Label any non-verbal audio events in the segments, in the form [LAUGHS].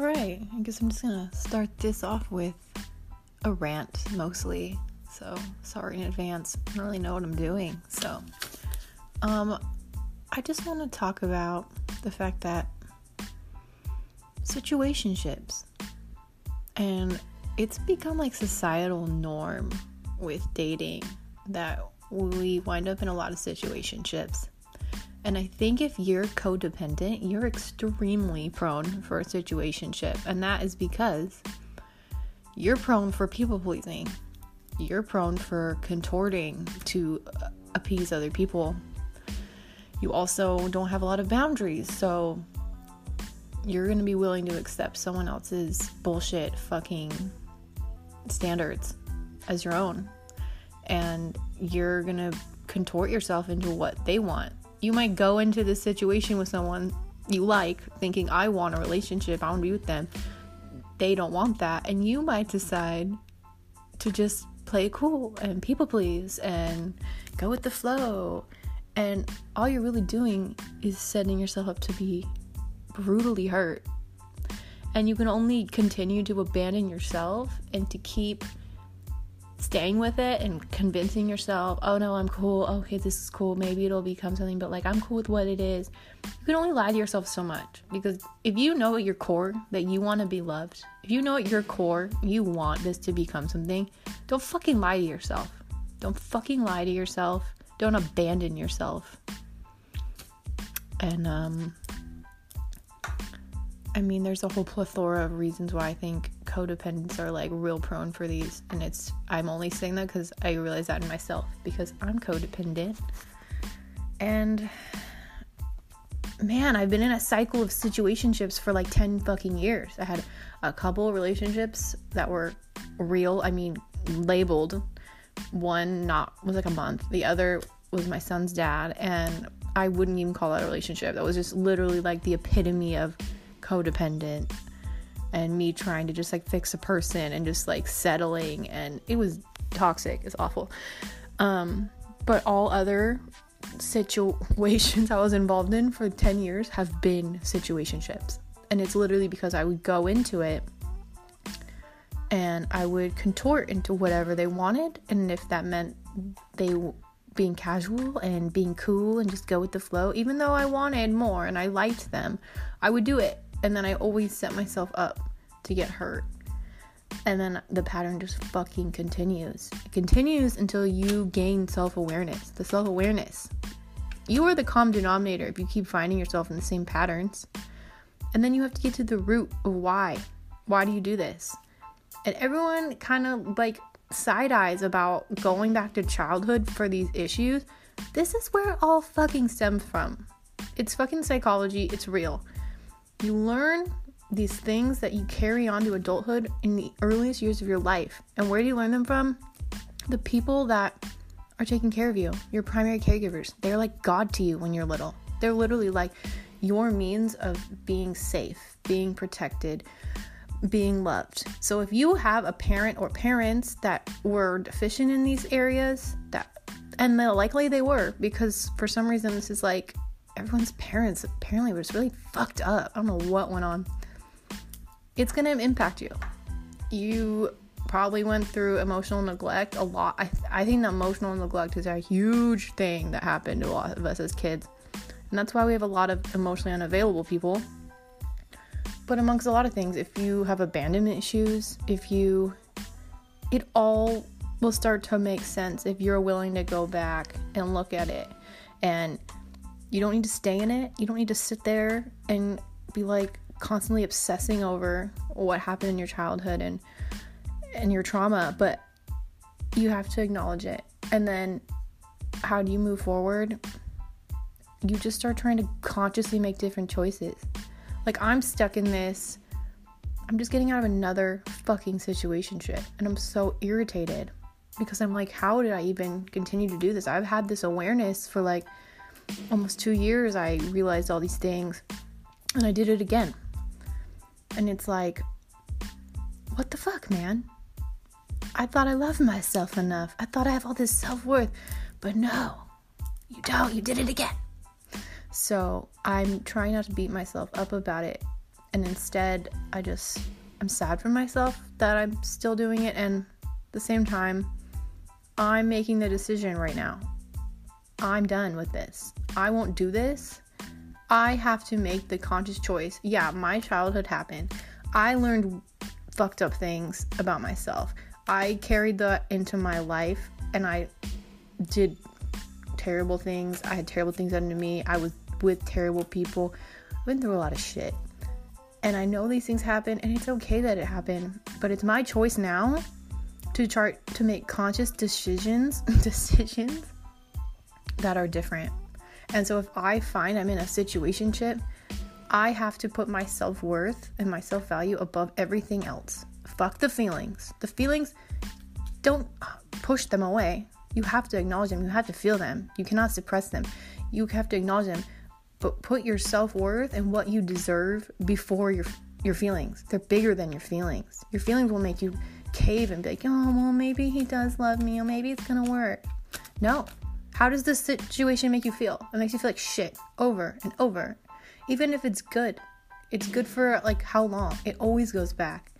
right, I guess I'm just gonna start this off with a rant mostly. So sorry in advance. I don't really know what I'm doing. So, um, I just want to talk about the fact that situationships and it's become like societal norm with dating that we wind up in a lot of situationships and I think if you're codependent, you're extremely prone for a situationship. And that is because you're prone for people pleasing. You're prone for contorting to appease other people. You also don't have a lot of boundaries. So you're going to be willing to accept someone else's bullshit fucking standards as your own. And you're going to contort yourself into what they want you might go into this situation with someone you like thinking I want a relationship, I want to be with them. They don't want that and you might decide to just play cool and people please and go with the flow. And all you're really doing is setting yourself up to be brutally hurt. And you can only continue to abandon yourself and to keep staying with it and convincing yourself, oh no, I'm cool. Okay, this is cool. Maybe it'll become something, but like I'm cool with what it is. You can only lie to yourself so much because if you know at your core that you want to be loved, if you know at your core you want this to become something, don't fucking lie to yourself. Don't fucking lie to yourself. Don't abandon yourself. And um I mean, there's a whole plethora of reasons why I think codependents are like real prone for these. And it's, I'm only saying that because I realize that in myself because I'm codependent. And man, I've been in a cycle of situationships for like 10 fucking years. I had a couple relationships that were real, I mean, labeled. One not was like a month, the other was my son's dad. And I wouldn't even call that a relationship. That was just literally like the epitome of codependent and me trying to just like fix a person and just like settling and it was toxic it's awful. Um but all other situations [LAUGHS] i was involved in for 10 years have been situationships. And it's literally because i would go into it and i would contort into whatever they wanted and if that meant they being casual and being cool and just go with the flow even though i wanted more and i liked them i would do it and then I always set myself up to get hurt. And then the pattern just fucking continues. It continues until you gain self awareness. The self awareness. You are the common denominator if you keep finding yourself in the same patterns. And then you have to get to the root of why. Why do you do this? And everyone kind of like side eyes about going back to childhood for these issues. This is where it all fucking stems from. It's fucking psychology, it's real. You learn these things that you carry on to adulthood in the earliest years of your life. And where do you learn them from? The people that are taking care of you, your primary caregivers. They're like God to you when you're little. They're literally like your means of being safe, being protected, being loved. So if you have a parent or parents that were deficient in these areas, that and likely they were because for some reason this is like everyone's parents apparently was really fucked up. I don't know what went on. It's gonna impact you. You probably went through emotional neglect a lot. I, I think that emotional neglect is a huge thing that happened to a lot of us as kids. And that's why we have a lot of emotionally unavailable people. But amongst a lot of things, if you have abandonment issues, if you, it all will start to make sense if you're willing to go back and look at it and you don't need to stay in it. You don't need to sit there and be like constantly obsessing over what happened in your childhood and and your trauma, but you have to acknowledge it. And then how do you move forward? You just start trying to consciously make different choices. Like I'm stuck in this I'm just getting out of another fucking situationship and I'm so irritated because I'm like how did I even continue to do this? I've had this awareness for like almost two years, I realized all these things and I did it again. And it's like, what the fuck, man? I thought I loved myself enough. I thought I have all this self worth. But no, you don't. You did it again. So I'm trying not to beat myself up about it. And instead, I just, I'm sad for myself that I'm still doing it. And at the same time, I'm making the decision right now. I'm done with this. I won't do this. I have to make the conscious choice. Yeah, my childhood happened. I learned fucked up things about myself. I carried that into my life and I did terrible things. I had terrible things done to me. I was with terrible people. I went through a lot of shit. And I know these things happen and it's okay that it happened, but it's my choice now to chart to make conscious decisions [LAUGHS] decisions that are different. And so if I find I'm in a situation ship, I have to put my self-worth and my self-value above everything else. Fuck the feelings. The feelings don't push them away. You have to acknowledge them. You have to feel them. You cannot suppress them. You have to acknowledge them, but put your self worth and what you deserve before your your feelings. They're bigger than your feelings. Your feelings will make you cave and be like, oh well, maybe he does love me, or maybe it's gonna work. No. How does this situation make you feel? It makes you feel like shit over and over. Even if it's good, it's good for like how long? It always goes back.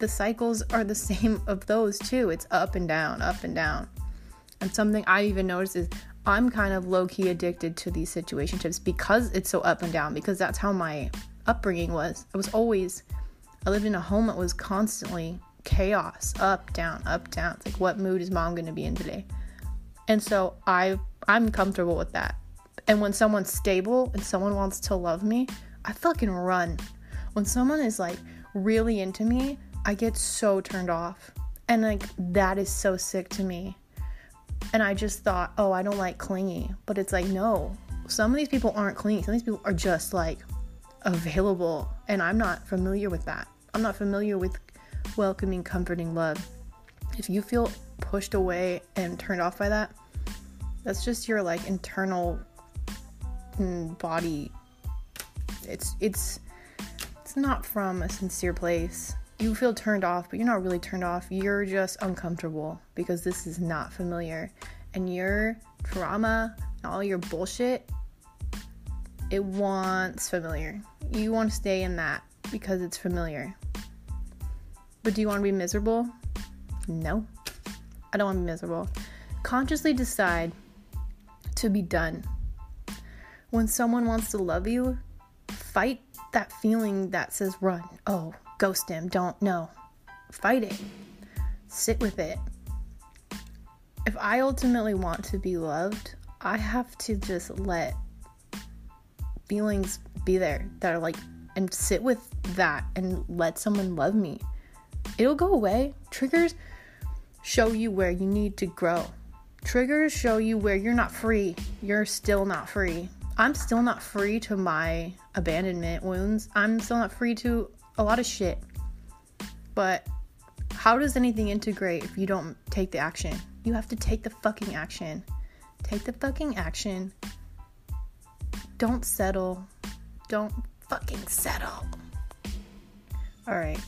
The cycles are the [LAUGHS] same of those too. It's up and down, up and down. And something I even noticed is I'm kind of low key addicted to these situationships because it's so up and down, because that's how my upbringing was. I was always, I lived in a home that was constantly chaos, up, down, up, down. It's like, what mood is mom to be in today? And so I, I'm comfortable with that. And when someone's stable and someone wants to love me, I fucking run. When someone is like really into me, I get so turned off. And like that is so sick to me. And I just thought, oh, I don't like clingy. But it's like, no, some of these people aren't clingy. Some of these people are just like available. And I'm not familiar with that. I'm not familiar with welcoming, comforting love. If you feel pushed away and turned off by that, that's just your like internal body. It's it's it's not from a sincere place you feel turned off, but you're not really turned off. You're just uncomfortable because this is not familiar. And your trauma and all your bullshit, it wants familiar. You want to stay in that because it's familiar. But do you want to be miserable? No. I don't want to be miserable. Consciously decide to be done. When someone wants to love you, fight that feeling that says run. Oh, ghost him. Don't know. Fight it. Sit with it. If I ultimately want to be loved, I have to just let feelings be there that are like, and sit with that and let someone love me. It'll go away. Triggers show you where you need to grow. Triggers show you where you're not free. You're still not free. I'm still not free to my abandonment wounds. I'm still not free to a lot of shit. But how does anything integrate if you don't take the action? You have to take the fucking action. Take the fucking action. Don't settle. Don't fucking settle. Alright.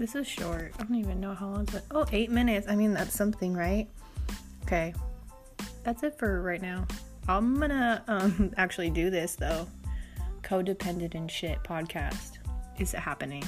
This is short. I don't even know how long it's Oh, eight minutes. I mean, that's something, right? Okay. That's it for right now. I'm gonna um, [LAUGHS] actually do this though. Codependent and shit podcast is it happening.